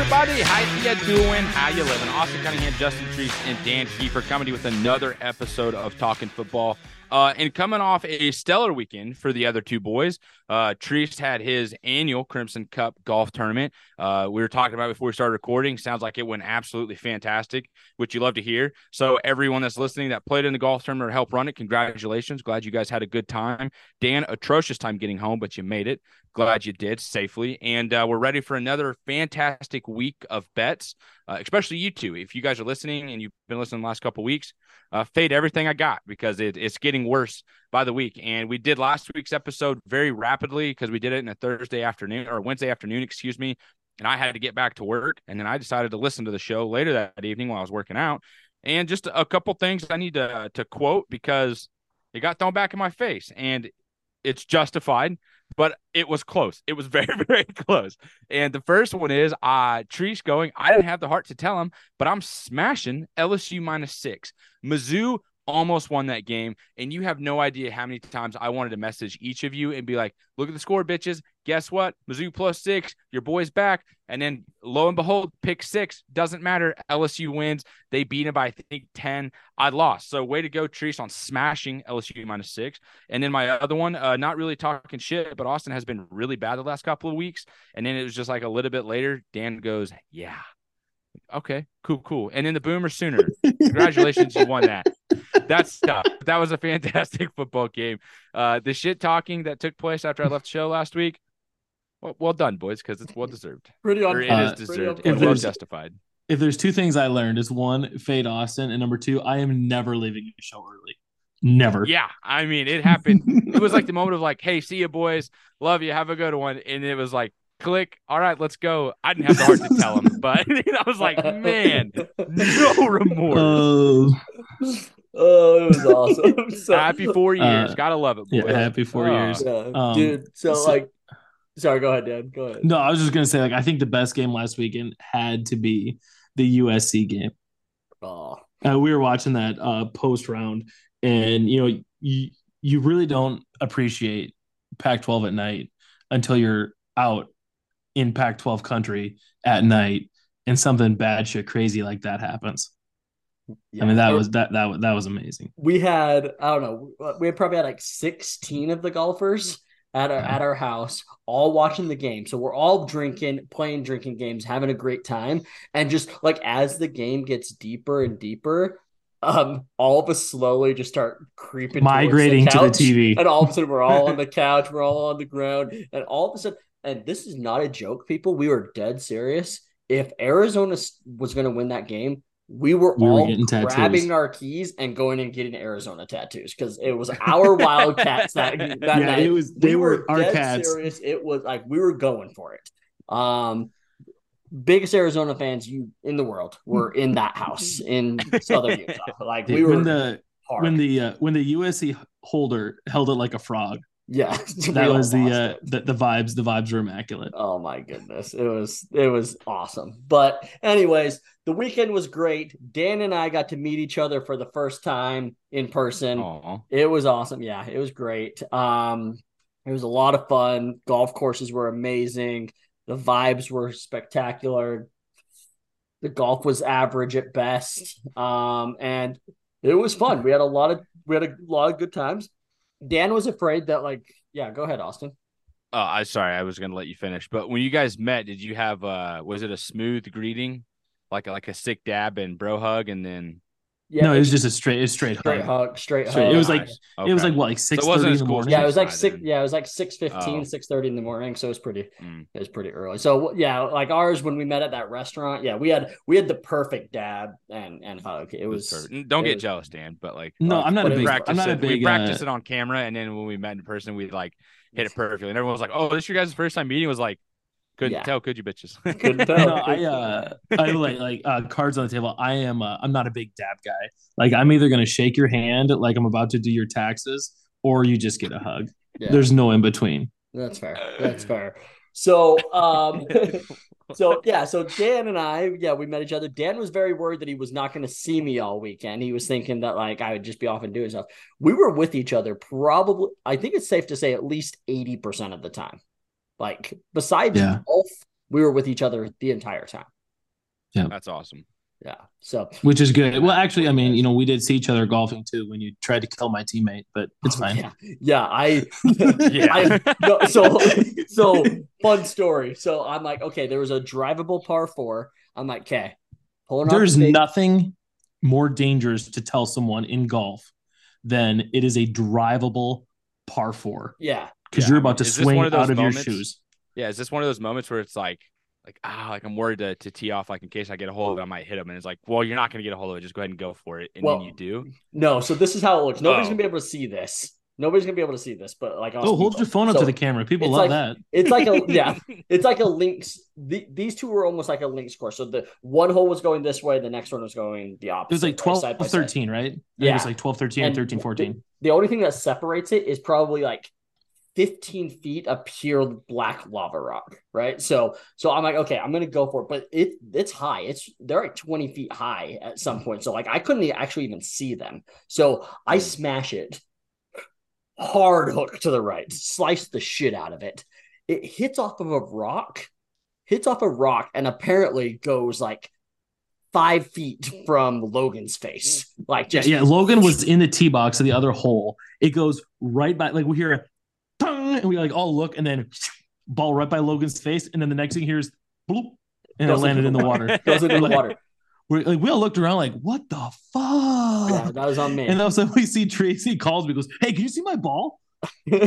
everybody? How you doing? How you living? Austin Cunningham, Justin Trease, and Dan Kiefer coming to you with another episode of Talking Football. Uh, and coming off a stellar weekend for the other two boys, uh, Trease had his annual Crimson Cup golf tournament. Uh, we were talking about before we started recording. Sounds like it went absolutely fantastic, which you love to hear. So everyone that's listening that played in the golf tournament or helped run it, congratulations. Glad you guys had a good time. Dan, atrocious time getting home, but you made it. Glad you did safely. And uh, we're ready for another fantastic week of bets, uh, especially you two. If you guys are listening and you've been listening the last couple weeks, uh, fade everything I got because it, it's getting worse by the week. And we did last week's episode very rapidly because we did it in a Thursday afternoon or Wednesday afternoon, excuse me. And I had to get back to work. And then I decided to listen to the show later that evening while I was working out. And just a couple things I need to, to quote because it got thrown back in my face and it's justified but it was close. It was very, very close. And the first one is uh Trease going, I didn't have the heart to tell him, but I'm smashing LSU minus six. Mizzou almost won that game. And you have no idea how many times I wanted to message each of you and be like, look at the score, bitches. Guess what? Mizzou plus six, your boy's back. And then lo and behold, pick six. Doesn't matter. LSU wins. They beat him by, I think, 10. I lost. So way to go, Trease, on smashing LSU minus six. And then my other one, uh, not really talking shit, but Austin has been really bad the last couple of weeks. And then it was just like a little bit later, Dan goes, yeah. Okay, cool, cool. And then the Boomer Sooner. Congratulations, you won that. That's tough. That was a fantastic football game. Uh, the shit talking that took place after I left the show last week. Well, well done, boys, because it's well deserved. Pretty on. Or it uh, is deserved pretty and well justified. If there's two things I learned, is one, fade Austin, and number two, I am never leaving a show early. Never. Yeah, I mean, it happened. it was like the moment of like, "Hey, see you, boys. Love you. Have a good one." And it was like, click. All right, let's go. I didn't have the heart to tell him, but I was like, man, no remorse. Uh, Oh, it was awesome. so, Happy four years. Uh, Gotta love it, yeah, boys. happy four Oh. years. Yeah, Um, dude. So, so- like, sorry. Go ahead, Dan. Go ahead. No, I was just gonna say, like, I think the best game last weekend had to be the USC game. Oh, Uh, we were watching that uh, post round, and you know, you you really don't appreciate Pac-12 at night until you're out in Pac-12 country at night, and something bad shit crazy like that happens. Yeah. I mean, that was that that was- that was amazing. we had I don't know we had probably had like 16 of the golfers at our at our house all watching the game so we're all drinking playing drinking games having a great time and just like as the game gets deeper and deeper um all of us slowly just start creeping Migrating to the TV. and all of a sudden we're all on the couch we're all on the ground and all of a sudden and this is not a joke people we were dead serious if Arizona was going to win that game we were We were all getting tattoos. grabbing our keys and going and getting Arizona tattoos because it was our Wildcats that, that yeah, night. it was. They we were, our cats. serious. It was like we were going for it. Um, biggest Arizona fans you in the world were in that house in Southern Utah. Like we were when the hard. when the uh, when the USC holder held it like a frog. Yeah, That was the uh, the, the vibes. The vibes were immaculate. Oh my goodness. It was it was awesome. But anyways, the weekend was great. Dan and I got to meet each other for the first time in person. Aw. It was awesome. Yeah, it was great. Um it was a lot of fun. Golf courses were amazing. The vibes were spectacular. The golf was average at best. Um and it was fun. We had a lot of we had a lot of good times. Dan was afraid that like yeah, go ahead, Austin. Oh, I sorry, I was gonna let you finish. But when you guys met, did you have uh was it a smooth greeting? Like like a sick dab and bro hug and then Yeah, no, it was just a straight, it's straight, straight hug. hug, straight, Straight- hug. it was like- Nice. It was like what, like six wasn't thirty in the morning. yeah, it was like six. Yeah, it was like 6.15, Oh. 6.30 in the morning. So it was pretty. Mm. It was pretty early. So yeah, like ours when we met at that restaurant. Yeah, we had we had the perfect dab and and hug. It was. perfect. Don't it get was- jealous, Dan, but like No, I'm not a big. I'm practice not a big. we practiced uh, it on camera, and then when we met in person, we like hit it perfectly. And everyone was like, "Oh, this is your guys' first time meeting?" Was like, couldn't Yeah. tell, could you, bitches? Couldn't tell. no, I uh, I like like uh, cards on the table. I am. Uh, I'm not a big dab guy. Like I'm either gonna shake your hand like I'm about to do your taxes, or you just get a hug. Yeah. There's no in between. That's fair. That's fair. So, um, so yeah, so Dan and I, yeah, we met each other. Dan was very worried that he was not going to see me all weekend. He was thinking that like I would just be off and doing stuff. We were with each other probably. I think it's safe to say at least eighty percent of the time. Like besides Yeah. golf, we were with each other the entire time. Yeah, that's awesome. Yeah. So which is good. Well, actually, I mean, you know, we did see each other golfing too when you tried to kill my teammate, but oh, it's fine. Yeah, yeah I Yeah. I, no, so so fun story. So I'm like, okay, there was a drivable par four. I'm like, okay, pulling off There's the nothing more dangerous to tell someone in golf than it is a drivable par four Yeah, because Yeah, you're about to is swing one of out those of your shoes. Yeah, is this one of those moments where it's like, like ah, like I'm worried to, to tee off, like in case I get a hold of it, I might hit him, and it's like, well, you're not gonna get a hold of it, just go ahead and go for it, and Well, then you do. no. So this is how it looks. Nobody's Oh. gonna be able to see this. Nobody's gonna be able to see this. But like, I'll Oh, hold your up. phone up So to the camera. People love like- that. It's like a yeah. It's like a links. The, these two were almost like a links course. So the one hole was going this way, the next one was going the opposite. It was like right, 12, side by side. 13, right? Yeah. It was like 12, 13, And or 13, 14. The only thing that separates it is probably like 15 feet of pure black lava rock, right? So so I'm like, okay, I'm gonna go for it, but it it's high. It's they're like 20 feet high at some point. So like I couldn't actually even see them. So I Hmm. smash it hard hook to the right, slice the shit out of it. It hits off of a rock, hits off a rock, and apparently goes like five feet from Logan's face. Like just yeah. Logan was in the tee box of the other hole. It goes right by, like we hear and we like all look, and then ball right by Logan's face, and then the next thing here's bloop, and it landed in the water. goes into the water. We're, like we all looked around like, what the fuck? Yeah, that was on me. And then so we see Tracy calls me, goes, "Hey, can you see my ball?" We're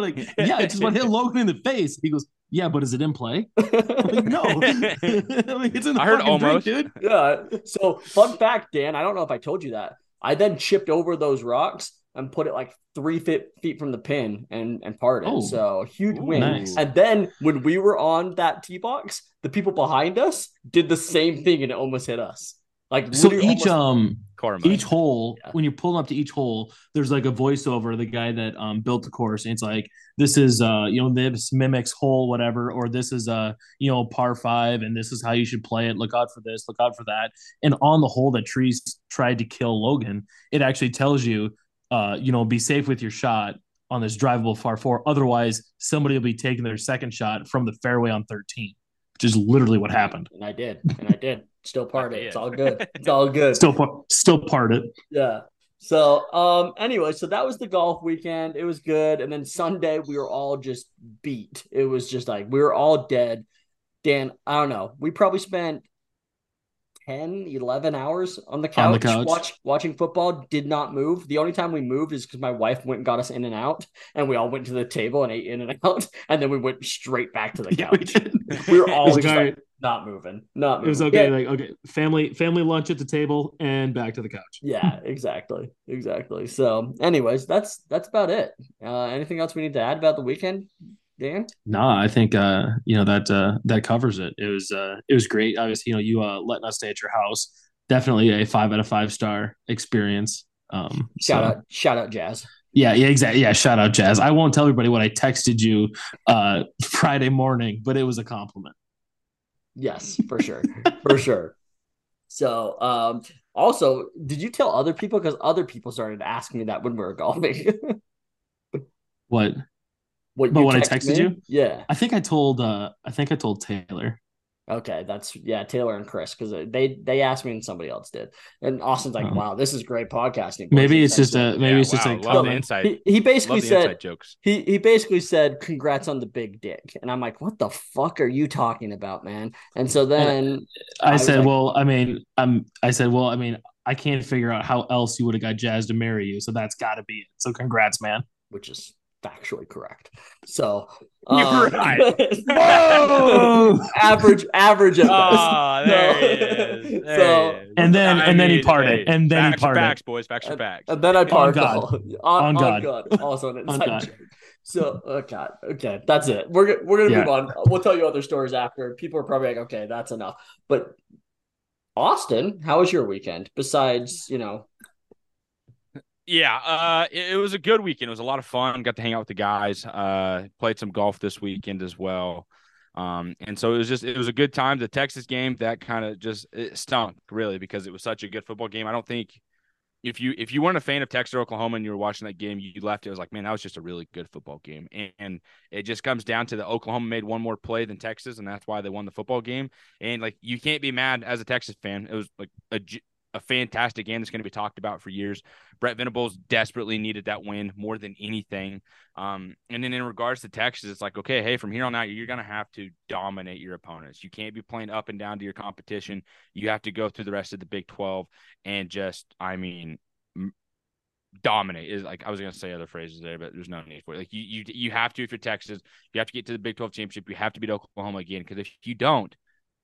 like, "Yeah, it just went hit Logan in the face." He goes, "Yeah, but is it in play?" Like, no, like, it's in the I heard fucking drink, almost. dude. yeah. So fun fact, Dan, I don't know if I told you that. I then chipped over those rocks and put it like three feet feet from the pin and and parred. Oh. So huge Ooh, win. nice. And then when we were on that tee box, the people behind us did the same thing and it almost hit us. Like So each almost- um Karma. each hole Yeah. when you're pulling up to each hole there's like a voiceover the guy that um built the course and it's like this is uh you know this mimics hole whatever or this is uh you know par five and this is how you should play it look out for this look out for that and on the hole that Trease tried to kill logan it actually tells you uh you know be safe with your shot on this drivable par four otherwise somebody will be taking their second shot from the fairway on 13 which is literally what happened and I did. And I did. Still parred. it. It's all good. It's all good. still part. still part it. Yeah. So um anyway, so that was the golf weekend. It was good. And then Sunday we were all just beat. It was just like we were all dead. Dan, I don't know. We probably spent 10, 11 hours on the couch, On the couch. Watch, watching football, did not move. The only time we moved is because my wife went and got us in and out, and we all went to the table and ate in and out, and then we went straight back to the Yeah, we couch. we were all It just like, like, all right, not moving, not moving. It was okay. Yeah, Like okay, family family lunch at the table and back to the couch. yeah, exactly, exactly. So, anyways, that's that's about it. Uh, anything else we need to add about the weekend, Dan? No, I think uh, you know that uh, that covers it. It was uh, it was great. Obviously, you know, you uh, letting us stay at your house. Definitely a five out of five star experience. Um, Shout so- out, shout out, Jazz. Yeah, yeah, exactly. Yeah, shout out Jazz. I won't tell everybody what I texted you uh, Friday morning, but it was a compliment. Yes, for sure, for sure. So, um, also, did you tell other people? Because other people started asking me that when we were golfing. What what But what I texted texted me? you? Yeah. I think I told uh, I think I told Taylor. Okay, that's yeah, Taylor and Chris because they they asked me and somebody else did, and Austin's like, Oh. "Wow, this is great podcasting." Maybe it's just a maybe Yeah, it's just wow, a love the inside. He, he basically Love the said jokes. he he basically said, "Congrats on the big dick," and I'm like, "What the fuck are you talking about, man?" And so then I I said, like- well, I mean, um, I said, well, I mean, I can't figure out how else you would have got Jazz to marry you, so that's got to be it. So congrats, man. which is factually correct. So You're um, right. Whoa! average average at best. Oh, there No. he is. There So- he is. And then- I and then he mean, parred, and then he facts are parred. Facts, boys. Facts are facts. And then I parked God. on, On on, God. God. Also an On inside God. joke. So, oh God. Okay, that's it. We're we're gonna Yeah. move on. We'll tell you other stories after. People are probably like, okay, that's enough. But Austin, how was your weekend? Besides, you know, Yeah, uh, it, it was a good weekend. It was a lot of fun. Got to hang out with the guys. Uh, played some golf this weekend as well. Um, and so it was just it was a good time. The Texas game that kind of just it stunk really because it was such a good football game. I don't think if you if you weren't a fan of Texas or Oklahoma and you were watching that game, you left. It was like, man, that was just a really good football game, and, and, it just comes down to the Oklahoma made one more play than Texas, and that's why they won the football game. And like, you can't be mad as a Texas fan. It was like a a fantastic game that's going to be talked about for years. Brent Venables desperately needed that win more than anything. Um, and then in regards to Texas, it's like, okay, hey, from here on out, you're going to have to dominate your opponents. You can't be playing up and down to your competition. You have to go through the rest of the Big 12 and just, I mean, dominate is like I was gonna say other phrases there, but there's no need for it. Like you you you have to if you're Texas, you have to get to the Big 12 championship. You have to beat Oklahoma again because if you don't,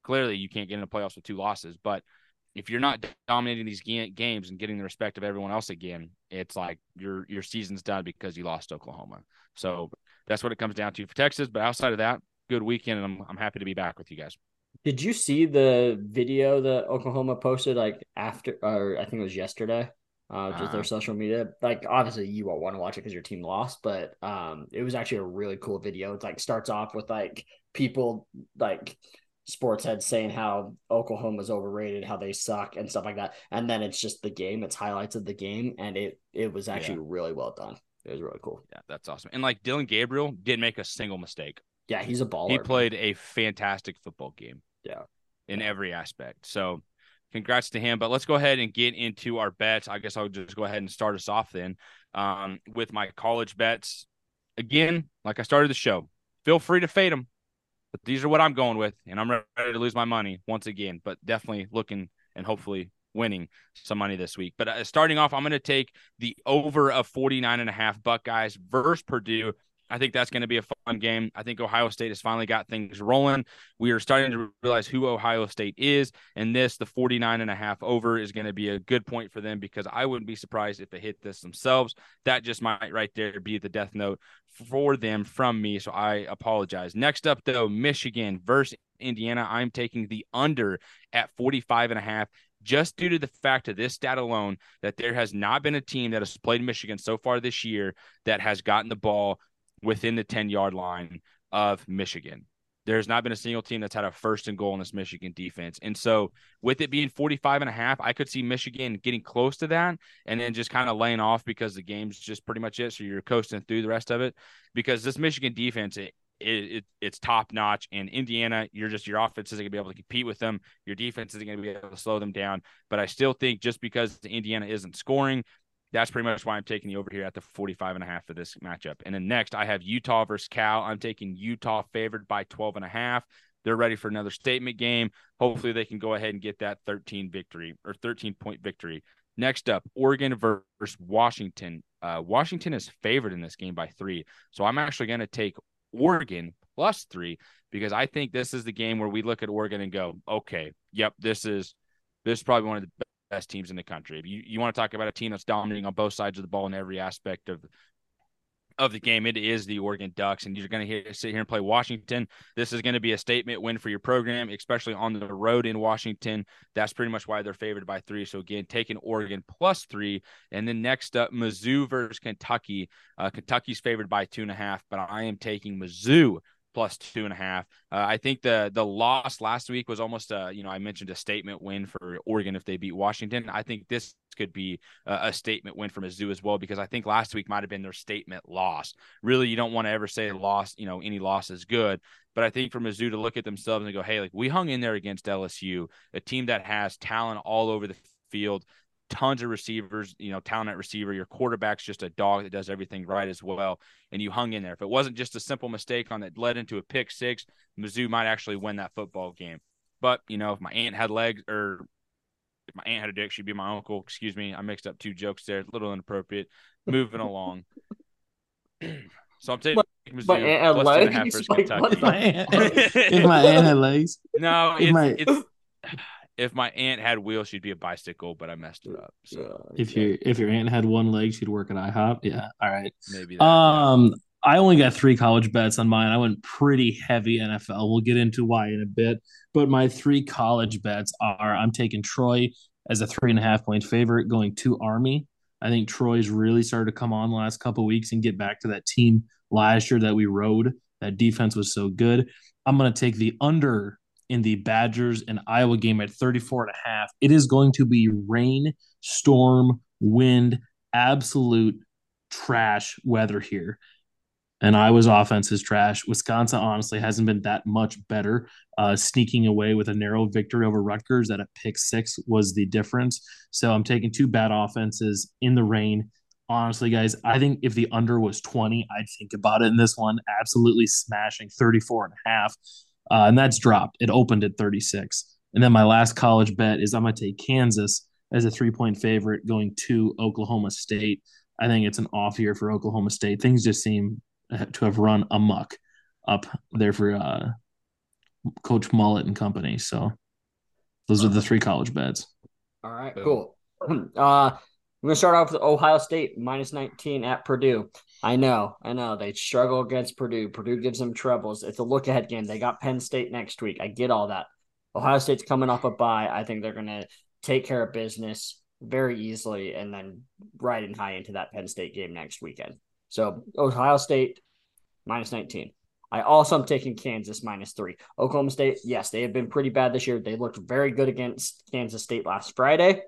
clearly you can't get in the playoffs with two losses. But if you're not dominating these games and getting the respect of everyone else again, it's like your your season's done because you lost Oklahoma. So that's what it comes down to for Texas. But outside of that, good weekend, and I'm I'm happy to be back with you guys. Did you see the video that Oklahoma posted like after, or I think it was yesterday? Uh, just uh, their uh-huh. social media. Like obviously you won't want to watch it because your team lost, but um, it was actually a really cool video. It's like starts off with like people like sports heads saying how Oklahoma's overrated, how they suck and stuff like that. And then it's just the game, it's highlights of the game, and it it was actually yeah. really well done. It was really cool. Yeah, that's awesome. And like Dillon Gabriel didn't make a single mistake. Yeah, he's a baller. He played man. a fantastic football game. Yeah. In every aspect. So congrats to him. But let's go ahead and get into our bets. I guess I'll just go ahead and start us off then um, with my college bets. Again, like I started the show, feel free to fade them. But these are what I'm going with, and I'm ready to lose my money once again. But definitely looking and hopefully winning some money this week. But uh, starting off, I'm going to take the over of 49 and a half Buckeyes versus Purdue. I think that's going to be a fun game. I think Ohio State has finally got things rolling. We are starting to realize who Ohio State is. And this, the 49 and a half over, is going to be a good point for them because I wouldn't be surprised if they hit this themselves. That just might right there be the death note for them from me. So I apologize. Next up, though, Michigan versus Indiana. I'm taking the under at 45 and a half just due to the fact of this stat alone that there has not been a team that has played Michigan so far this year that has gotten the ball within the 10 yard line of Michigan. There's not been a single team that's had a first and goal in this Michigan defense. And so, with it being 45 and a half, I could see Michigan getting close to that and then just kind of laying off because the game's just pretty much it. So, you're coasting through the rest of it because this Michigan defense, it, it, it, it's top notch. And Indiana, you're just your offense isn't going to be able to compete with them. Your defense isn't going to be able to slow them down. But I still think just because Indiana isn't scoring, that's pretty much why I'm taking the over here at the 45 and a half for this matchup. And then next, I have Utah versus Cal. I'm taking Utah favored by 12 and a half. They're ready for another statement game. Hopefully, they can go ahead and get that 13 victory or 13 point victory. Next up, Oregon versus Washington. Uh, Washington is favored in this game by three. So I'm actually going to take Oregon plus three because I think this is the game where we look at Oregon and go, okay, yep, this is this is probably one of the best teams in the country. You, you want to talk about a team that's dominating on both sides of the ball in every aspect of of the game, it is the Oregon Ducks, and you're going to sit here and play Washington. This is going to be a statement win for your program, especially on the road in Washington. That's pretty much why they're favored by three. So again, taking Oregon plus three, and then next up, Mizzou versus Kentucky. Uh, Kentucky's favored by two and a half, but I am taking Mizzou plus two and a half. Uh, I think the the loss last week was almost a you know I mentioned a statement win for Oregon if they beat Washington. I think this could be a, a statement win for Mizzou as well because I think last week might have been their statement loss. Really, you don't want to ever say loss. You know, any loss is good. But I think for Mizzou to look at themselves and go, hey, like we hung in there against LSU, a team that has talent all over the field tons of receivers, you know, talent at receiver. Your quarterback's just a dog that does everything right as well. And you hung in there. If it wasn't just a simple mistake on that led into a pick six, Mizzou might actually win that football game. But, you know, if my aunt had legs or if my aunt had a dick, she'd be my uncle. Excuse me. I mixed up two jokes there. A little inappropriate. Moving along. So I'm taking Mizzou. My aunt had legs. Like, my aunt, if my aunt had legs. No, it's, my... it's if my aunt had wheels, she'd be a bicycle, but I messed it up. So if you if your aunt had one leg, she'd work at IHOP. Yeah. All right. Maybe. That, um, yeah. I only got three college bets on mine. I went pretty heavy NFL. We'll get into why in a bit. But my three college bets are: I'm taking Troy as a three and a half point favorite, going to Army. I think Troy's really started to come on the last couple weeks and get back to that team last year that we rode. That defense was so good. I'm going to take the under in the Badgers and Iowa game at 34 and a half. It is going to be rain, storm, wind, absolute trash weather here. And Iowa's offense is trash. Wisconsin honestly hasn't been that much better. Uh, sneaking away with a narrow victory over Rutgers that a pick six was the difference. So I'm taking two bad offenses in the rain. Honestly, guys, I think if the under was 20, I'd think about it in this one. Absolutely smashing 34 and a half. Uh, and that's dropped. It opened at 36. And then my last college bet is I'm going to take Kansas as a three point favorite going to Oklahoma State. I think it's an off year for Oklahoma State. Things just seem to have run amuck up there for uh, Coach Mullet and company. So those are the three college bets. All right, cool. Uh, I'm going to start off with Ohio State minus 19 at Purdue. I know, I know they struggle against Purdue. Purdue gives them troubles. It's a look ahead game. They got Penn State next week. I get all that. Ohio State's coming off a bye. I think they're going to take care of business very easily and then riding high into that Penn State game next weekend. So Ohio State minus 19. I also am taking Kansas minus three. Oklahoma State, yes, they have been pretty bad this year. They looked very good against Kansas State last Friday.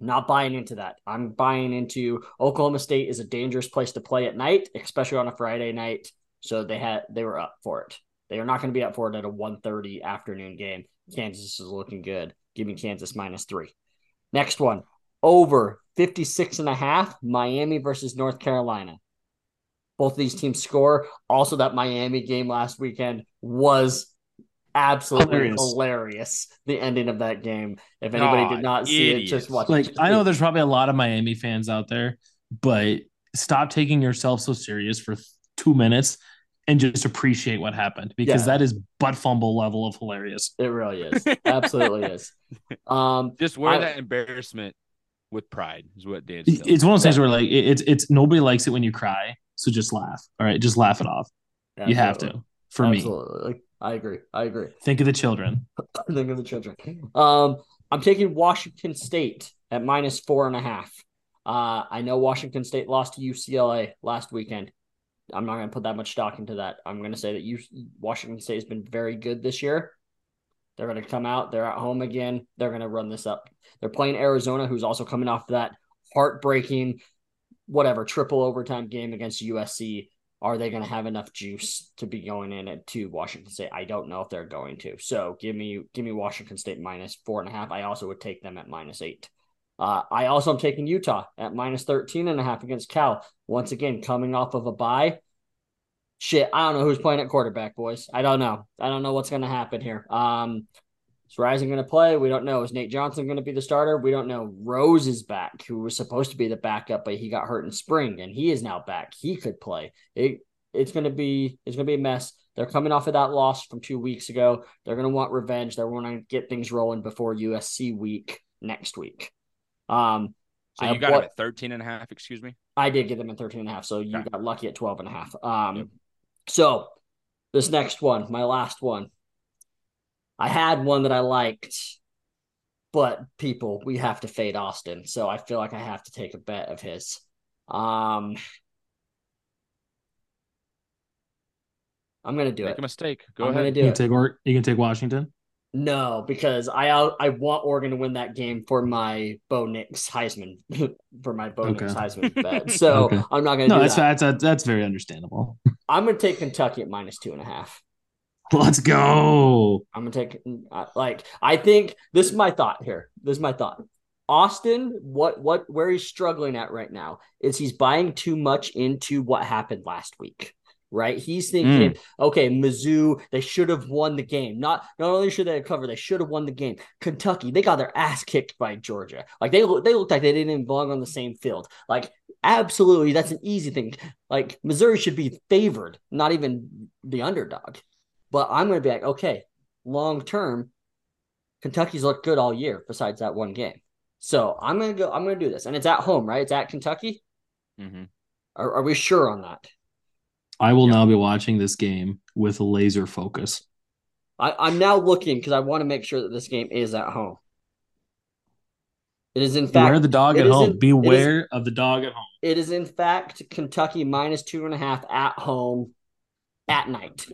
Not buying into that. I'm buying into Oklahoma State is a dangerous place to play at night, especially on a Friday night. So they had they were up for it. They are not going to be up for it at a 1:30 afternoon game. Kansas is looking good. Give me Kansas minus three. Next one, over 56 and a half, Miami versus North Carolina. Both of these teams score. Also, that Miami game last weekend was absolutely hilarious. hilarious. The ending of that game. If anybody oh, did not see it, just watch. Like I know there's probably a lot of Miami fans out there, but stop taking yourself so serious for two minutes and just appreciate what happened because yeah. that is butt fumble level of hilarious. It really is. Absolutely is. Um, just wear I, that embarrassment with pride is what Dan. It's one of those things where like it, it's it's nobody likes it when you cry, so just laugh. All right, just laugh it off. Absolutely. You have to. For Absolutely. me, I agree. I agree. Think of the children. Think of the children. Um, I'm taking Washington State at minus four and a half. Uh, I know Washington State lost to UCLA last weekend. I'm not going to put that much stock into that. I'm going to say that you, Washington State has been very good this year. They're going to come out. They're at home again. They're going to run this up. They're playing Arizona, who's also coming off that heartbreaking, whatever, triple overtime game against USC. Are they going to have enough juice to be going in at to Washington State? I don't know if they're going to. So give me give me Washington State minus four and a half. I also would take them at minus eight. Uh, I also am taking Utah at minus 13 and a half against Cal. Once again, coming off of a bye. Shit, I don't know who's playing at quarterback, boys. I don't know. I don't know what's going to happen here. Um, is Rising going to play? We don't know. Is Nate Johnson going to be the starter? We don't know. Rose is back, who was supposed to be the backup, but he got hurt in spring, and he is now back. He could play. It, it's going to be it's going to be a mess. They're coming off of that loss from two weeks ago. They're going to want revenge. They're going to get things rolling before USC week next week. Um, so you got what, at 13 and a half, excuse me? I did get them at 13 and a half. So you got lucky at 12 and a half. Um, yep. so this next one, my last one, I had one that I liked, but people, we have to fade Austin. So I feel like I have to take a bet of his. Um, I'm gonna do it. Make it. a mistake. Go I'm ahead. Gonna do you it. take or you can take Washington. No, because I I want Oregon to win that game for my Bo Nix Heisman for my Bo okay. Nix Heisman bet. So okay. I'm not gonna. No, that's, that. that's that's very understandable. I'm gonna take Kentucky at minus two and a half. Let's go. I'm gonna take like I think this is my thought here. This is my thought. Austin, what what where he's struggling at right now is he's buying too much into what happened last week right? He's thinking, mm. okay, Mizzou, they should have won the game. Not not only should they have covered, they should have won the game. Kentucky, they got their ass kicked by Georgia. Like they they looked like they didn't even belong on the same field. Like absolutely, that's an easy thing. Like Missouri should be favored, not even the underdog. But I'm going to be like, okay, long term, Kentucky's looked good all year besides that one game. So I'm going to go. I'm going to do this, and it's at home, right? It's at Kentucky. Mm-hmm. Are, are we sure on that? I will now be watching this game with laser focus. I, am now looking because I want to make sure that this game is at home. It is in fact beware the dog at home. In, beware is, of the dog at home. It is in fact Kentucky minus two and a half at home at night.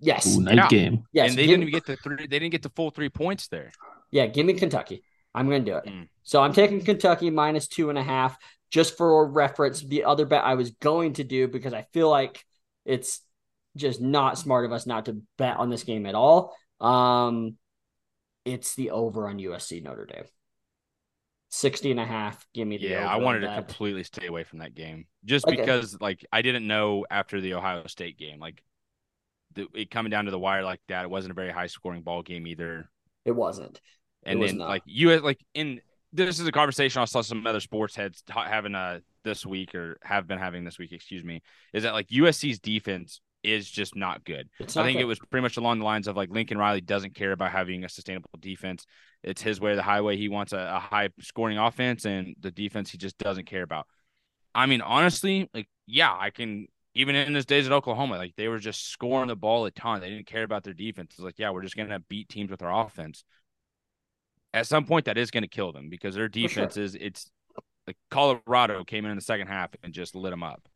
Yes, Ooh, night yeah. game. Yes, and they didn't even get the three. They didn't get the full three points there. Yeah, give me Kentucky. I'm going to do it. Mm. So I'm taking Kentucky minus two and a half just for reference. The other bet I was going to do because I feel like it's just not smart of us not to bet on this game at all. Um, it's the over on USC Notre Dame. 60 and a half. Give me the Yeah, over I wanted to completely stay away from that game just Okay. because, like, I didn't know after the Ohio State game, like, the, it coming down to the wire like that, it wasn't a very high scoring ball game either. It wasn't. And was then, not. like, you like in this is a conversation I saw some other sports heads ha- having uh this week or have been having this week, excuse me, is that like USC's defense is just not good. It's I not think it was pretty much along the lines of like Lincoln Riley doesn't care about having a sustainable defense. It's his way or the highway. He wants a, a high scoring offense, and the defense he just doesn't care about. I mean, honestly, like, yeah, I can even in his days at Oklahoma, like they were just scoring the ball a ton. They didn't care about their defense. It's like, yeah, we're just gonna beat teams with our offense. At some point, that is gonna kill them because their sure. defense is it's like Colorado came in in the second half and just lit them up.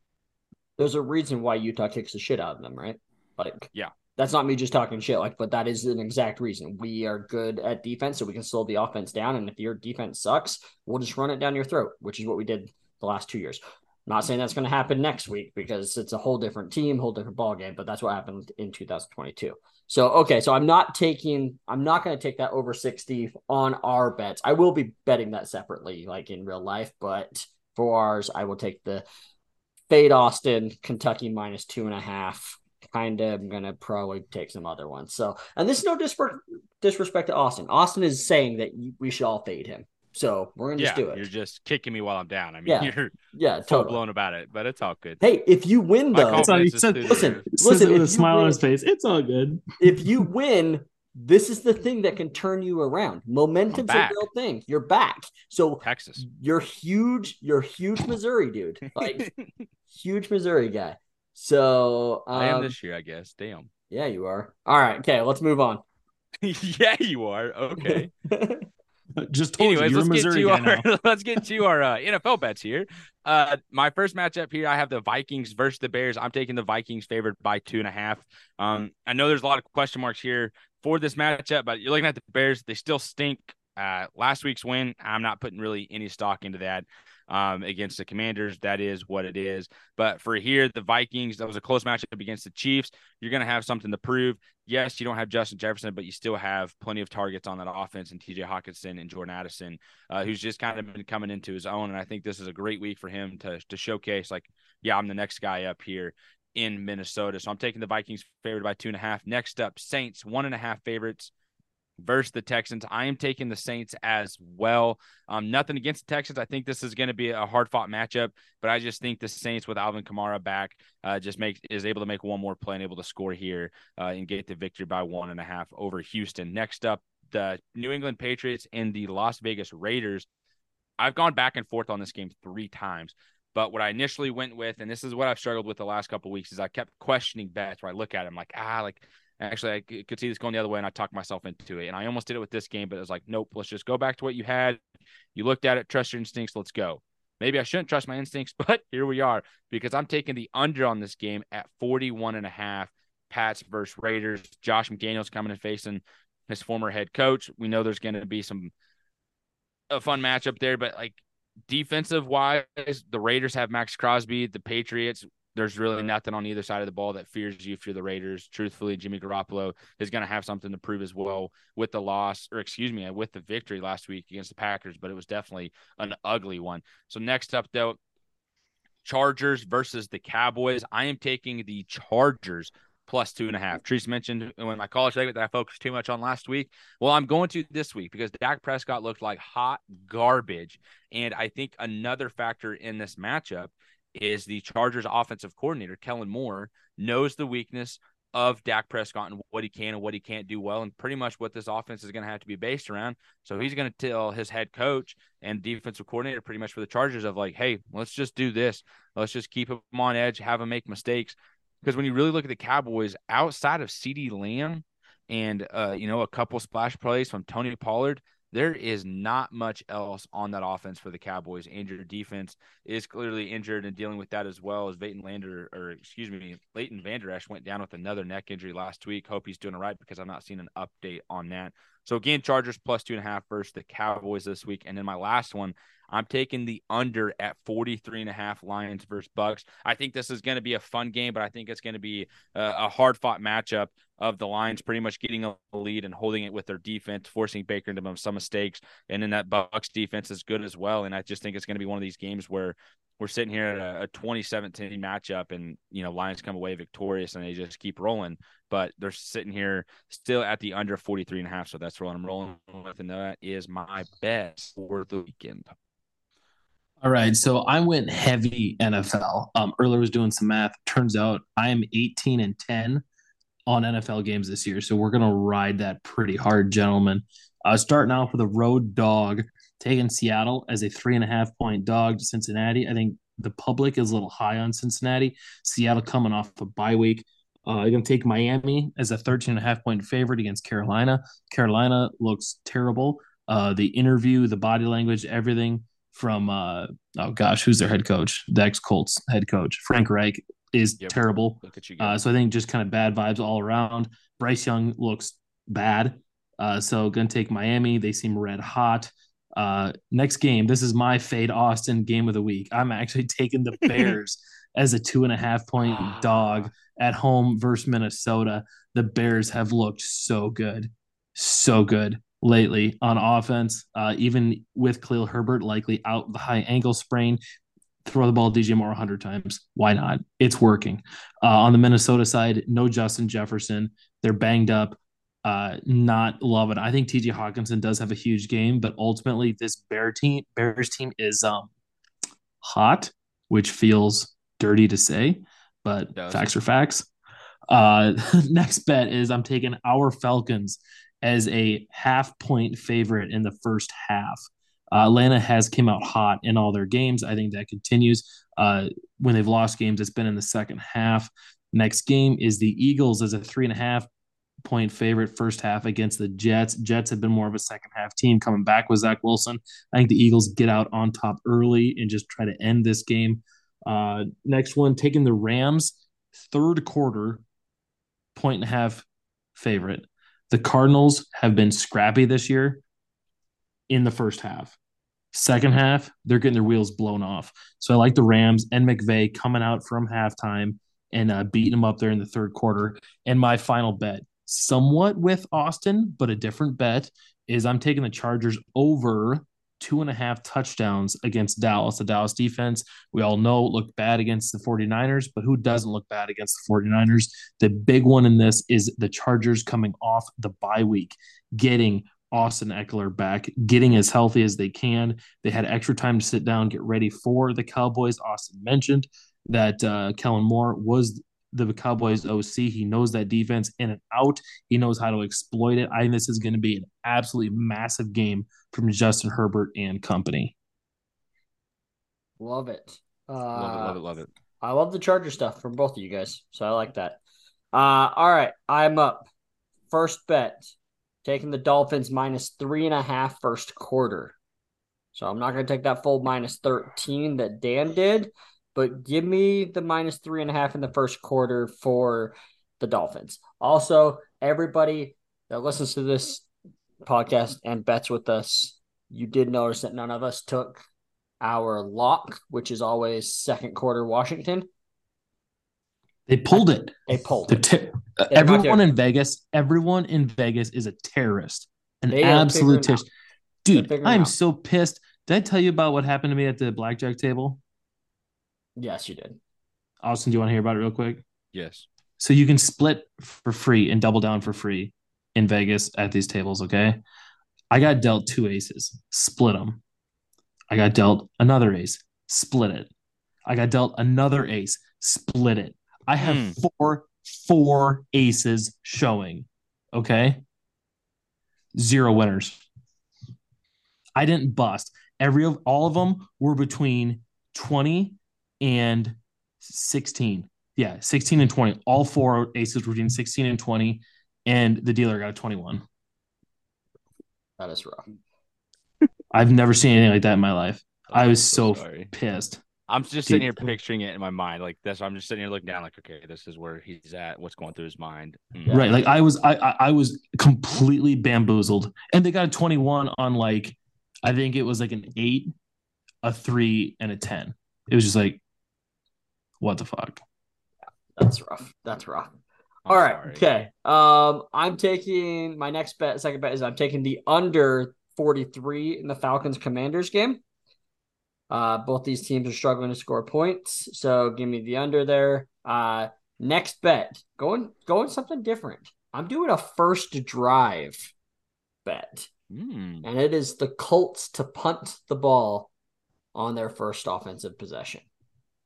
There's a reason why Utah kicks the shit out of them, right? Like, Yeah. that's not me just talking shit. Like, but that is an exact reason. We are good at defense, so we can slow the offense down. And if your defense sucks, we'll just run it down your throat, which is what we did the last two years. Not saying that's going to happen next week because it's a whole different team, whole different ball game. But that's what happened in 2022. So okay, so I'm not taking, I'm not going to take that over 60 on our bets. I will be betting that separately, like in real life, but for ours, I will take the fade Austin, Kentucky minus two and a half. Kind of, I'm gonna probably take some other ones. So, and this is no disrespect, disrespect to Austin. Austin is saying that we should all fade him. So we're gonna yeah, just do it. you're just kicking me while I'm down. I mean, Yeah, you're yeah, full totally. blown about it, but it's all good. Hey, if you win My though, That's all he confidence is said. through the Listen, listen, with a you smile on his face. It's all good. if you win, this is the thing that can turn you around. Momentum's a back. real thing. You're back. So Texas. you're huge. You're huge, Missouri dude. Like huge Missouri guy. So um, I am this year, I guess. Damn. yeah, you are. All right. Okay, let's move on. yeah, you are. Okay. Just told Anyways, you, let's get to our let's get to our uh, NFL bets here. Uh, my first matchup here, I have the Vikings versus the Bears. I'm taking the Vikings favored by two and a half. Um, I know there's a lot of question marks here for this matchup, but you're looking at the Bears. They still stink. Uh, last week's win, I'm not putting really any stock into that. Um, against the Commanders, that is what it is. But for here, the Vikings, that was a close matchup against the Chiefs. You're going to have something to prove. Yes, you don't have Justin Jefferson, but you still have plenty of targets on that offense and TJ Hockenson and Jordan Addison, uh, who's just kind of been coming into his own. And I think this is a great week for him to to showcase, like, yeah, I'm the next guy up here in Minnesota. So I'm taking the Vikings favored by two and a half. Next up, Saints, one and a half favorites versus the Texans. I am taking the Saints as well. Um, nothing against the Texans. I think this is going to be a hard fought matchup, but I just think the Saints with Alvin Kamara back uh, just makes is able to make one more play and able to score here uh, and get the victory by one and a half over Houston. Next up, the New England Patriots and the Las Vegas Raiders. I've gone back and forth on this game three times. But what I initially went with, and this is what I've struggled with the last couple weeks, is I kept questioning bets where I look at I'm like, ah, like Actually, I could see this going the other way, and I talked myself into it. And I almost did it with this game, but it was like, nope, let's just go back to what you had. You looked at it, trust your instincts, let's go. Maybe I shouldn't trust my instincts, but here we are because I'm taking the under on this game at 41 and a half. Pats versus Raiders. Josh McDaniels coming and facing his former head coach. We know there's going to be some a fun matchup there, but like defensive wise, the Raiders have Maxx Crosby. The Patriots, there's really nothing on either side of the ball that fears you if you're the Raiders. Truthfully, Jimmy Garoppolo is going to have something to prove as well with the loss, or excuse me, with the victory last week against the Packers, but it was definitely an ugly one. So next up, though, Chargers versus the Cowboys. I am taking the Chargers plus two and a half. Trease mentioned in my college segment that I focused too much on last week. Well, I'm going to this week because Dak Prescott looked like hot garbage. And I think another factor in this matchup is the Chargers offensive coordinator, Kellen Moore, knows the weakness of Dak Prescott and what he can and what he can't do well, and pretty much what this offense is going to have to be based around. So he's going to tell his head coach and defensive coordinator, pretty much for the Chargers, of like, hey, let's just do this. Let's just keep him on edge, have him make mistakes. Because when you really look at the Cowboys, outside of CeeDee Lamb and uh, you know a couple splash plays from Tony Pollard, there is not much else on that offense for the Cowboys. And your defense is clearly injured and dealing with that as well as Leighton Lander, or excuse me, Leighton Vander Esch went down with another neck injury last week. Hope he's doing all right because I've not seen an update on that. So again, Chargers plus two and a half versus the Cowboys this week. And then my last one, I'm taking the under at 43 and a half Lions versus Bucks. I think this is going to be a fun game, but I think it's going to be a, a hard fought matchup of the Lions pretty much getting a lead and holding it with their defense, forcing Baker into some mistakes. And then that Bucks defense is good as well. And I just think it's going to be one of these games where we're sitting here at a, a 2017 matchup and you know lions come away victorious and they just keep rolling but they're sitting here still at the under 43 and a half so that's what i'm rolling with and that is my best for the weekend all right, so I went heavy NFL. Um, earlier was doing some math. Turns out I am 18 and 10 on NFL games this year, so we're gonna ride that pretty hard, gentlemen. Uh, starting off with a road dog, taking Seattle as a three and a half point dog to Cincinnati. I think the public is a little high on Cincinnati. Seattle coming off a bye week. Uh, I'm going to take Miami as a 13 and a half point favorite against Carolina. Carolina looks terrible. Uh, the interview, the body language, everything from uh, oh gosh, who's their head coach? The ex Colts head coach Frank Reich is yep. terrible. Uh, so I think just kind of bad vibes all around. Bryce Young looks bad. Uh, so gonna take Miami. They seem red hot. Uh, next game, this is my fade Austin game of the week. I'm actually taking the Bears as a two and a half point dog at home versus Minnesota. The Bears have looked so good, so good lately on offense, uh, even with Khalil Herbert likely out the high ankle sprain. Throw the ball DJ Moore 100 times. Why not? It's working. Uh, on the Minnesota side, no Justin Jefferson. They're banged up. Uh, not love it. I think TJ Hockenson does have a huge game, but ultimately this Bear team, Bears team is um, hot, which feels dirty to say, but facts are facts. Uh, next bet is I'm taking our Falcons as a half point favorite in the first half. Uh, Atlanta has came out hot in all their games. I think that continues. Uh, when they've lost games, it's been in the second half. Next game is the Eagles as a three and a half point favorite first half against the Jets. Jets have been more of a second half team coming back with Zach Wilson. I think the Eagles get out on top early and just try to end this game. Uh, next one, taking the Rams third quarter point and a half favorite. The Cardinals have been scrappy this year in the first half. Second half, they're getting their wheels blown off. So I like the Rams and McVay coming out from halftime and uh, beating them up there in the third quarter. And my final bet, somewhat with Austin, but a different bet, is I'm taking the Chargers over two and a half touchdowns against Dallas. The Dallas defense, we all know, looked bad against the 49ers, but who doesn't look bad against the 49ers? The big one in this is the Chargers coming off the bye week, getting Austin Ekeler back, getting as healthy as they can. They had extra time to sit down, get ready for the Cowboys. Austin mentioned that uh, Kellen Moore was the Cowboys OC. He knows that defense in and out. He knows how to exploit it. I think this is going to be an absolutely massive game from Justin Herbert and company. Love it. Uh, love it. Love it. Love it. I love the Charger stuff from both of you guys. So I like that. Uh, all right. I'm up. First bet. Taking the Dolphins minus three and a half first quarter. So I'm not going to take that full minus 13 that Dan did but give me the minus three and a half in the first quarter for the Dolphins. Also, everybody that listens to this podcast and bets with us, you did notice that none of us took our lock, which is always second quarter Washington. They pulled it. They pulled it. Ter- everyone in Vegas, everyone in Vegas is a terrorist, an they absolute terrorist. Dude, I'm so pissed. Did I tell you about what happened to me at the blackjack table? Yes, you did. Austin, do you want to hear about it real quick? Yes. So you can split for free and double down for free in Vegas at these tables, okay? I got dealt two aces, split them. I got dealt another ace, split it. I got dealt another ace, split it. I have mm. four four aces showing, okay? Zero winners. I didn't bust. Every of all of them were between 20 and 16. Yeah, 16 and 20. All four aces were between 16 and 20, and the dealer got a 21. That is rough. I've never seen anything like that in my life. I was so, so pissed. I'm just sitting here picturing it in my mind. Like this, I'm just sitting here looking down, like, okay, this is where he's at. What's going through his mind? Mm. Right. Like I was, I, I, I was completely bamboozled, and they got a 21 on like, I think it was like an eight, a three, and a 10. It was just like, what the fuck? That's rough. That's rough. I'm All right. Sorry. Okay. Um, I'm taking my next bet. Second bet is I'm taking the under 43 in the Falcons Commanders game. Uh, both these teams are struggling to score points, so give me the under there. Uh, next bet, going going something different. I'm doing a first drive bet, mm. and it is the Colts to punt the ball on their first offensive possession.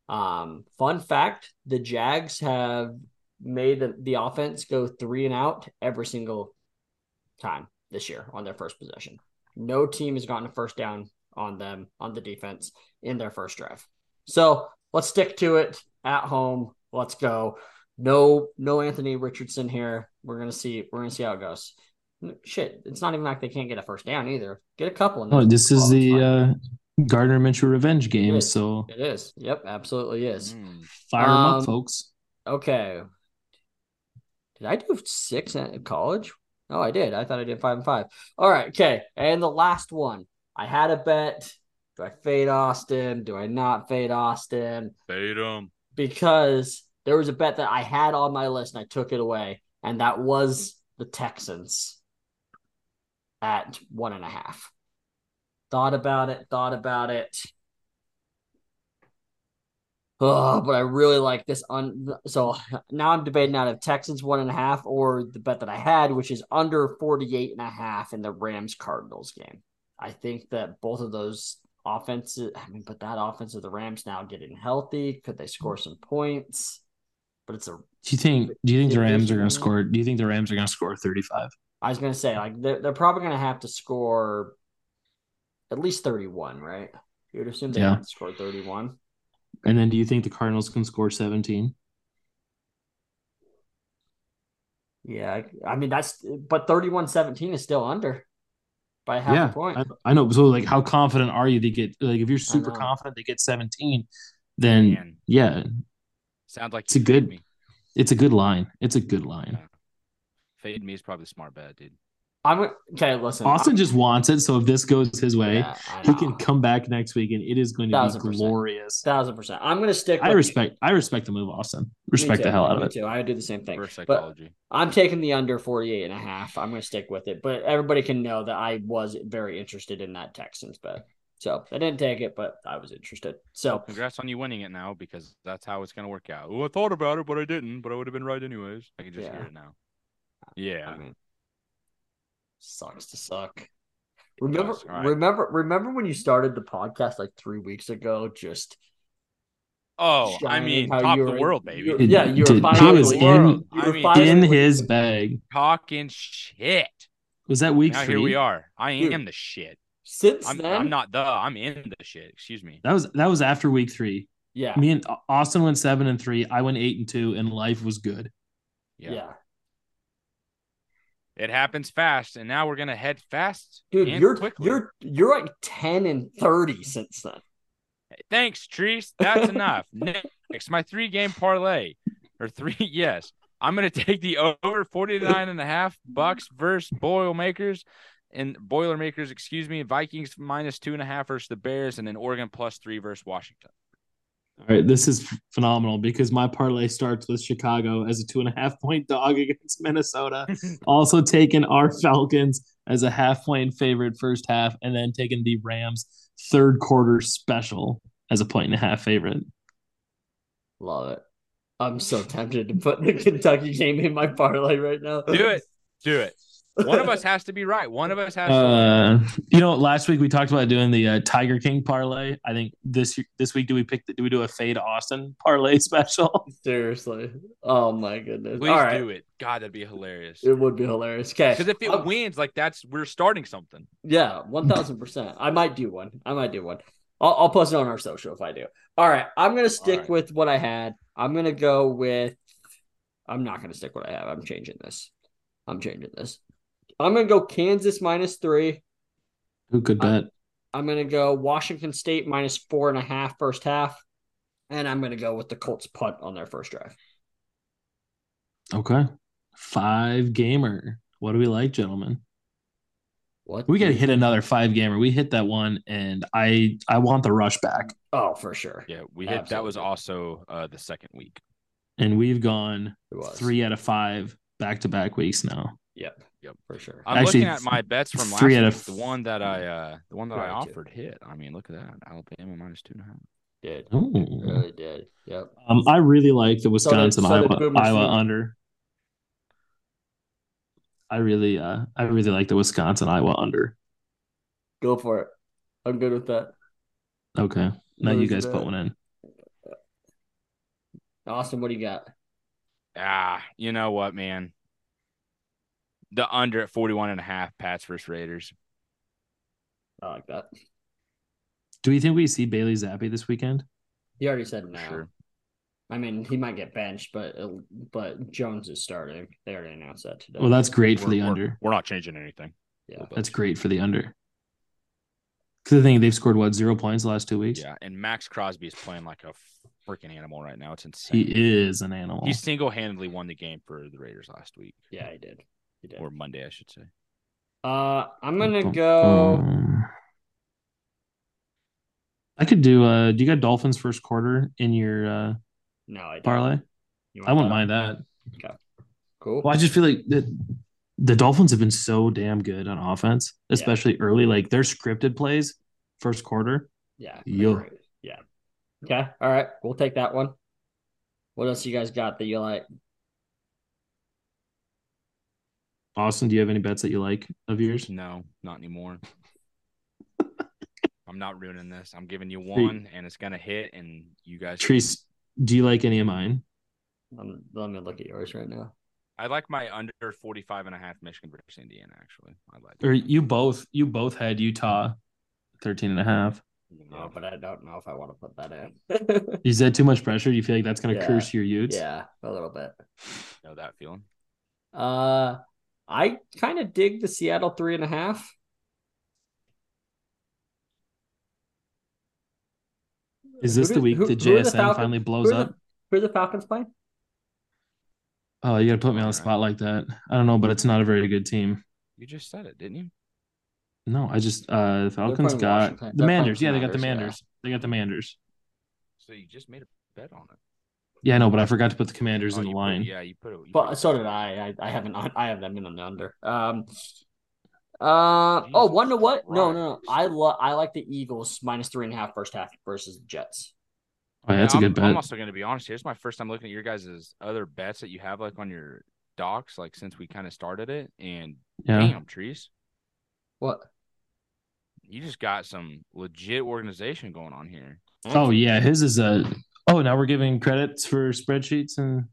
Um, fun fact: the Jags have made the, the offense go three and out every single time this year on their first possession. No team has gotten a first down on them on the defense in their first drive. So let's stick to it at home. Let's go. No, no Anthony Richardson here. We're gonna see. We're gonna see how it goes. Shit, it's not even like they can't get a first down either. Get a couple. Oh, this is the uh, Gardner Minshew revenge game. It so it is. Yep, absolutely is. Mm. Fire them um, up, folks. Okay. Did I do six at college? Oh, I did. I thought I did five and five. All right. Okay. And the last one. I had a bet. Do I fade Austin? Do I not fade Austin? Fade him. Because there was a bet that I had on my list and I took it away, and that was the Texans at one and a half. Thought about it, thought about it. Oh, but I really like this. Un- so now I'm debating out of Texans one and a half or the bet that I had, which is under 48 and a half in the Rams Cardinals game. I think that both of those offenses, I mean, but that offense of the Rams now getting healthy, could they score some points? But it's a. Do you think? Do you think the Rams are going to score? Do you think the Rams are going to score thirty-five? I was going to say like they're, they're probably going to have to score at least thirty-one, right? You would assume they yeah. have to score thirty-one. And then, do you think the Cardinals can score seventeen? Yeah, I mean that's but 31-17 is still under by half yeah, a point. I, I, know. So, like, how confident are you to get? Like, if you're super confident they get 17, then Man. yeah, sounds like it's a good. Me. It's a good line. It's a good line. Yeah. Fade me is probably the smart bet, dude. I'm okay. Listen, Austin I'm, just wants it. So if this goes his way, yeah, he can come back next week, and it is going to Thousand be glorious. Percent. Thousand percent. I'm going to stick. I respect. I respect the move, Austin. Respect the hell out of it. Too. I would do the same thing. But I'm taking the under 48 and a half. I'm going to stick with it. But everybody can know that I was very interested in that Texans bet. So I didn't take it, but I was interested. So congrats on you winning it now because that's how it's going to work out. Oh, I thought about it, but I didn't. But I would have been right anyways. I can just yeah. hear it now. Yeah. I mean, sucks to suck. Remember, right. remember, remember when you started the podcast like three weeks ago? Just oh, I mean, top of the world, baby. You, yeah, you were he was in, I mean, in his bag, talking shit. Was that week now three? Here we are. I am Dude, the shit. Since I'm, then, I'm not the. I'm in the shit. Excuse me. That was that was after week three. Yeah. Me and Austin went seven and three. I went eight and two, and life was good. Yeah. yeah. It happens fast, and now we're gonna head fast. Dude, you're quickly. you're you're like ten and thirty since then. Thanks, Trease. That's enough. Next, my three game parlay or three. Yes, I'm gonna take the over 49 and a half Bucks versus Boilermakers and Boilermakers. Excuse me, Vikings minus two and a half versus the Bears, and then Oregon plus three versus Washington. All right, this is phenomenal because my parlay starts with Chicago as a two and a half point dog against Minnesota. also taking our Falcons as a half point favorite first half, and then taking the Rams third quarter special as a point and a half favorite. Love it. I'm so tempted to put the Kentucky game in my parlay right now. Do it. Do it. One of us has to be right. One of us has. To uh, you know, last week we talked about doing the uh, Tiger King parlay. I think this this week do we pick? The, do we do a fade Austin parlay special? Seriously. Oh my goodness. Please All right. do it. God, that'd be hilarious. It would be hilarious. Okay. Because if it um, wins, like that's we're starting something. Yeah, one thousand percent. I might do one. I might do one. I'll, I'll post it on our social if I do. All right. I'm gonna stick right. with what I had. I'm gonna go with. I'm not gonna stick what I have. I'm changing this. I'm changing this. I'm gonna go Kansas minus three. Who could bet? I'm gonna go Washington State minus four and a half first half. And I'm going to go with the Colts punt on their first drive. Okay. Five gamer. What do we like, gentlemen? What We got to hit another five gamer. We hit that one, and I I want the rush back. Oh, for sure. Yeah, we hit that was also uh, the second week. And we've gone three out of five back to back weeks now. Yep. Yep. For sure. I'm Actually, looking at my bets from last three out week. of- The one that I uh the one that I Right, too. offered hit. I mean, look at that. Alabama minus two and a half. Did. Ooh. Really did. Yep. Um, I really like the So did- Wisconsin so Iowa, Boomer Iowa under. I really uh I really like the Wisconsin Iowa under. Go for it. I'm good with that. Okay. Now you guys it put one in. Austin, what do you got? Ah, you know what, man? The under at 41 and a half Pats versus Raiders. I like that. Do we think we see Bailey Zappe this weekend? He already said no. sure. I mean, he might get benched, but but Jones is starting. They already announced that today. Well, that's great for We're- the we're- under. We're not changing anything. yeah. That's great for the under. Because the thing they've scored what zero points the last two weeks. Yeah, and Maxx Crosby is playing like a freaking animal right now. It's insane. He is an animal. He single-handedly won the game for the Raiders last week Yeah, he did. He did. or Monday, I should say. Uh, I'm gonna go. I could do. Uh, do you got Dolphins first quarter in your uh, No, I don't. parlay? You I wouldn't mind that. Cool. Well, I just feel like the the Dolphins have been so damn good on offense, especially early. Like their scripted plays, first quarter. Yeah. Yo. great. Yeah. Okay. All right. We'll take that one. What else you guys got that you like? Austin, do you have any bets that you like of yours? No, not anymore. I'm not ruining this. I'm giving you one, and it's gonna hit, and you guys. Trease, do you like any of mine? I'm let me look at yours right now. I like my under 45 and a half Michigan versus Indiana. Actually, I like. Or you both you both had Utah 13 and a half. No, but I don't know if I want to put that in. Is that too much pressure? Do you feel like that's gonna Yeah. curse your Utes? yeah, a little bit. know that feeling. Uh, I kind of dig the Seattle three and a half. Is this Who the week who- that who the JSN Falcons- finally Who blows up? the, who are the Falcons playing? Oh, you gotta put me on the spot like that. I don't know, but it's not a very good team. You just said it, didn't you? No, I just uh the Falcons got Washington. the Manders. Yeah, they got the Commanders, yeah. Manders. They got the Manders. So you just made a bet on it. Yeah, I know, but I forgot to put the Commanders Oh, in the you put- line. yeah, you put it. you But put- so did I. I, I haven't. I have them in on the under. Um. Uh oh, Jesus one to what? No, no, no. I love. I like the Eagles minus three and a half first half versus the Jets. Oh, yeah, that's a I'm, good bet. I'm also going to be honest. Here's my first time looking at your guys' other bets that you have like on your docs, like since we kind of started it. And yeah. damn, Trease, What? you just got some legit organization going on here. Oh yeah, his is a. Oh, now we're giving credits for spreadsheets and,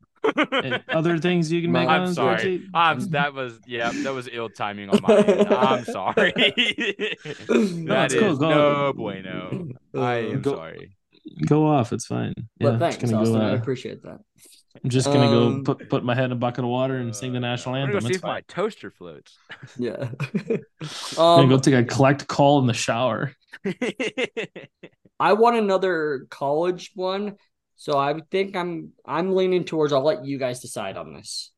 and other things you can make I'm a sorry. spreadsheet. I'm, that was yeah, that was ill timing on my end. I'm sorry. that it's is cool. Go- no bueno. I am Go- sorry. Go off. It's fine. Yeah, But I'm thanks, Austin. go. I Uh, appreciate that. I'm just gonna Um, go put put my head in a bucket of water and sing the national anthem. I'm anthem. gonna go see It's if fine. my toaster floats. Yeah. I'm gonna um, go take a collect call in the shower. I want another college one, so I think I'm I'm leaning towards. I'll let you guys decide on this.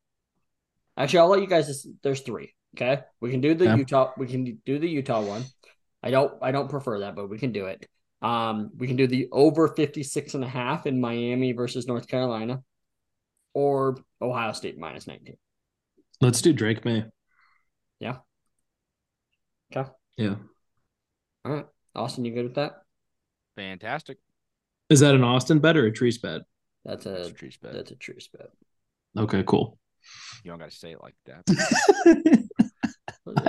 Actually, I'll let you guys. There's three. Okay, we can do the Yeah. Utah. We can do the Utah one. I don't. I don't prefer that, but we can do it. Um, we can do the over 56 and a half in Miami versus North Carolina, or Ohio State minus 19. Let's do Drake Maye. Yeah. Okay. Yeah. All right, Austin, you good with that? Fantastic. Is that an Austin bet or a Trease bet? That's That's a a true bet. that's a true bet. Okay, cool. You don't got to say it like that.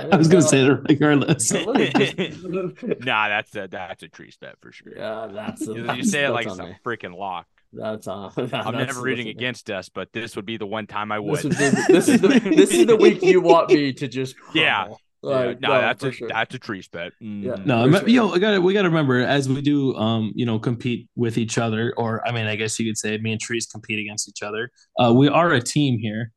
I was gonna say it regardless. nah, that's a that's a tree bet for sure. Yeah, that's You, you that's- say it like that's it's a freaking lock. That's uh, I'm never rooting against us, but this would be the one time I would. This, would be, this is the this is the week you want me to just crumble. Yeah, Like, no, that's a sure. that's a tree bet. Yeah. Mhm. No, For I'm- sure. yo, I got we got to remember as we do, um, you know, compete with each other, or I mean, I guess you could say me and Trease compete against each other. Uh, we are a team here,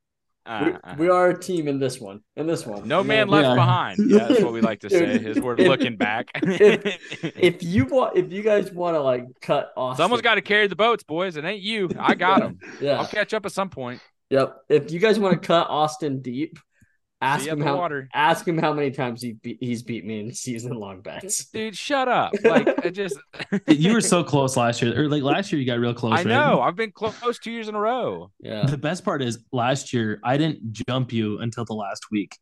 we, we are a team in this one. In this one, No man left behind. Yeah, that's what we like to say. Is we're If- looking back. If you want, if you guys want to like cut Austin, Someone's got to carry the boats, boys. It ain't you. I got them. yeah, I'll catch up at some point. yep. If you guys want to cut Austin deep, ask See you at him how water. ask him how many times he beat, he's beat me in season long bets. Dude, shut up. Like I just you were so close last year, or like last year you got real close. I right? know. I've been close two years in a row. Yeah, The best part is last year I didn't jump you until the last week.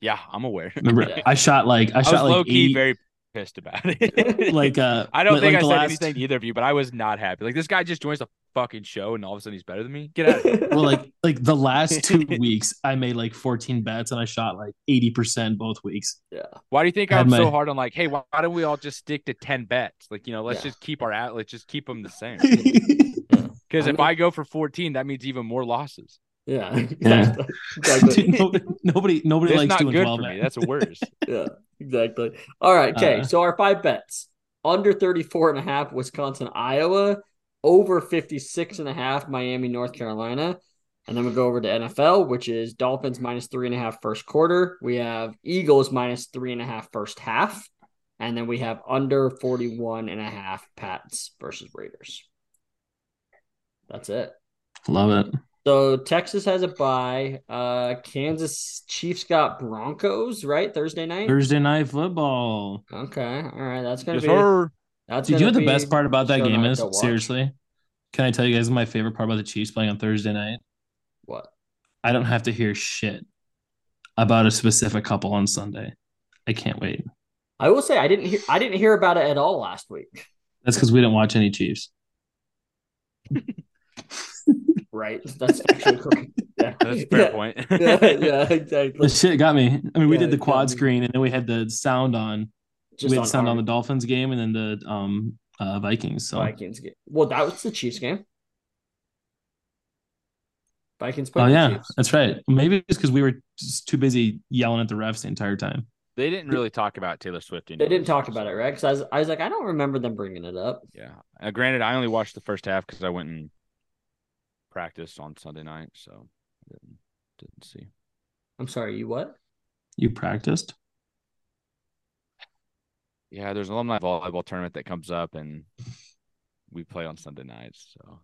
Yeah, I'm aware. Remember, Yeah. I shot like I I, shot was like low key eight- very pissed about it. like uh I don't like- think like I said last- anything to either of you, but I was not happy. Like this guy just joins the fucking show and all of a sudden he's better than me. Get out of here. Well, like like the last two weeks, I made like 14 bets and I shot like 80% both weeks. Yeah. Why do you think I had I'm so hard on like, hey, why, why don't we all just stick to 10 bets? Like, you know, let's Yeah. just keep our at let's just keep them the same. Because I if mean- I go for 14, that means even more losses. yeah, exactly. exactly. nobody nobody, nobody It's likes not doing good 12 for me. bets. That's worse. yeah, exactly. All right. Okay. Uh, so our five bets under 34 and a half, Wisconsin, Iowa, over 56 and a half, Miami, North Carolina. And then we go over to NFL, which is Dolphins minus three and a half first quarter. We have Eagles minus three and a half first half. And then we have under 41 and a half Pats versus Raiders. That's it. Love it. So Texas has a bye. Uh Kansas Chiefs got Broncos, right? Thursday night. Thursday night football. Okay. All right. That's gonna Yes, be sir. That's Did you gonna know the be best part about that a game is? Seriously. Can I tell you guys my favorite part about the Chiefs playing on Thursday night? What? I don't have to hear shit about a specific couple on Sunday. I can't wait. I will say I didn't hear I didn't hear about it at all last week. That's because we didn't watch any Chiefs. Right. That's actually correct. Yeah. That's a fair yeah. point. yeah, yeah, exactly. The shit got me. I mean, we Yeah, did the quad screen and then we had the sound on. Just we had sound on the Dolphins game and then the um uh Vikings. So Vikings game. Well, that was the Chiefs game. Vikings played Oh yeah, that's right. Maybe it's because we were just too busy yelling at the refs the entire time. They didn't really talk about Taylor Swift. They didn't talk about it, right? Because I was, I was like, I don't remember them bringing it up. Yeah. Uh, granted, I only watched the first half because I went and practiced on Sunday night, so I didn't, didn't see. I'm sorry, you what? You practiced? Yeah, there's an alumni volleyball tournament that comes up, and we play on Sunday nights. So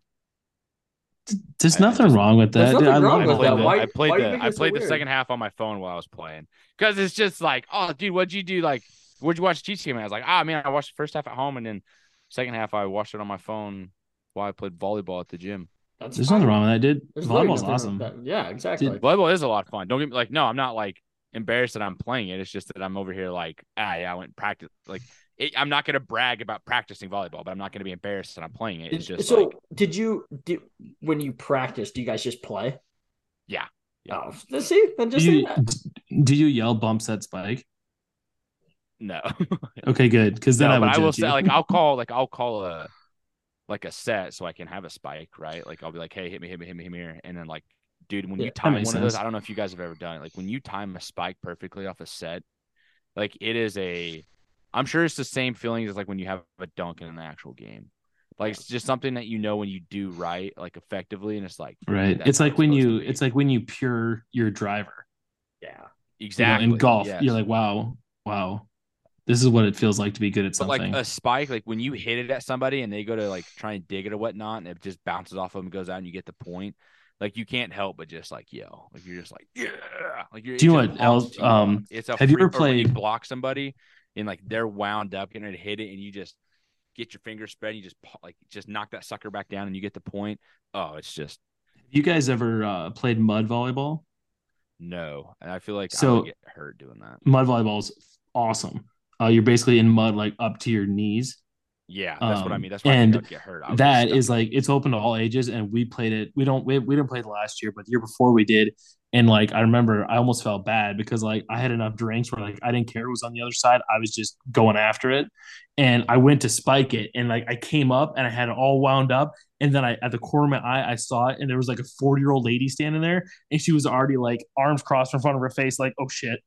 There's I- I nothing just- wrong with that. dude. nothing I wrong with I played that. the, Why- I played why the, I it so the weird? second half on my phone while I was playing because it's just like, oh, dude, what'd you do? Like, where'd you watch the Chiefs game? at? I was like, ah, man, I watched the first half at home, and then second half I watched it on my phone while I played volleyball at the gym. That's There's fine. nothing wrong with that, dude. There's Volleyball's awesome. that. Yeah, exactly. Volleyball is a lot of fun. Don't get me like, no, I'm not like embarrassed that I'm playing it. It's just that I'm over here like, ah, yeah, I went and practice. Like, it, I'm not gonna brag about practicing volleyball, but I'm not gonna be embarrassed that I'm playing it. It's just so like, did you did when you practice? Do you guys just play? Yeah. Yeah. Oh, let's see. Then Do just say you, that. do you yell bumps at Spike? no. Okay, good. Because then no, I would but I will judge say, like, I'll call, like, I'll call a, like a set so I can have a spike, right? Like, I'll be like, hey, hit me, hit me, hit me, hit me, here. and then like, dude, when Yeah, you time one makes of those. I don't know if you guys have ever done it. Like, when you time a spike perfectly off a set, like, it is a, I'm sure it's the same feeling as like when you have a dunk in an actual game. Like, it's just something that you know when you do right, like effectively, and it's like, right. It's like when you it's like when you pure your driver. Yeah. You know, exactly in golf, yes. you're like, wow, wow. This is what it feels like to be good at But something. like a spike, like when you hit it at somebody and they go to like try and dig it or whatnot, and it just bounces off of them and goes out and you get the point. Like you can't help but just like yo, like you're just like yeah, like you're. Do you know what else, pumps you up. um, it's a have you ever when you played- block somebody and like they're wound up getting ready to hit it and you just get your fingers spread and you just like just knock that sucker back down and you get the point. Oh, it's just you guys ever uh, played mud volleyball? no, and I feel like I So- would get hurt doing that. Mud volleyball is awesome. Uh, you're basically in mud like up to your knees. Yeah, that's what I Um, mean. That's why I and I'd get hurt. I that is like it's open to all ages and we played it we don't we, we didn't play it last year but the year before we did and like i remember i almost felt bad because like i had enough drinks where like i didn't care who was on the other side i was just going after it and i went to spike it and like i came up and i had it all wound up and then i at the corner of my eye i saw it and there was like a 40 year old lady standing there and she was already like arms crossed in front of her face like oh shit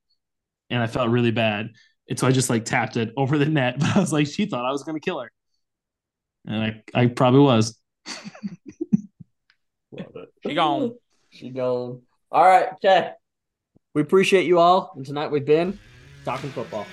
and i felt really bad and so i just like tapped it over the net but i was like she thought i was going to kill her and I, I probably was. Love it. She gone. She gone. All right, okay. We appreciate you all, and tonight we've been talking football.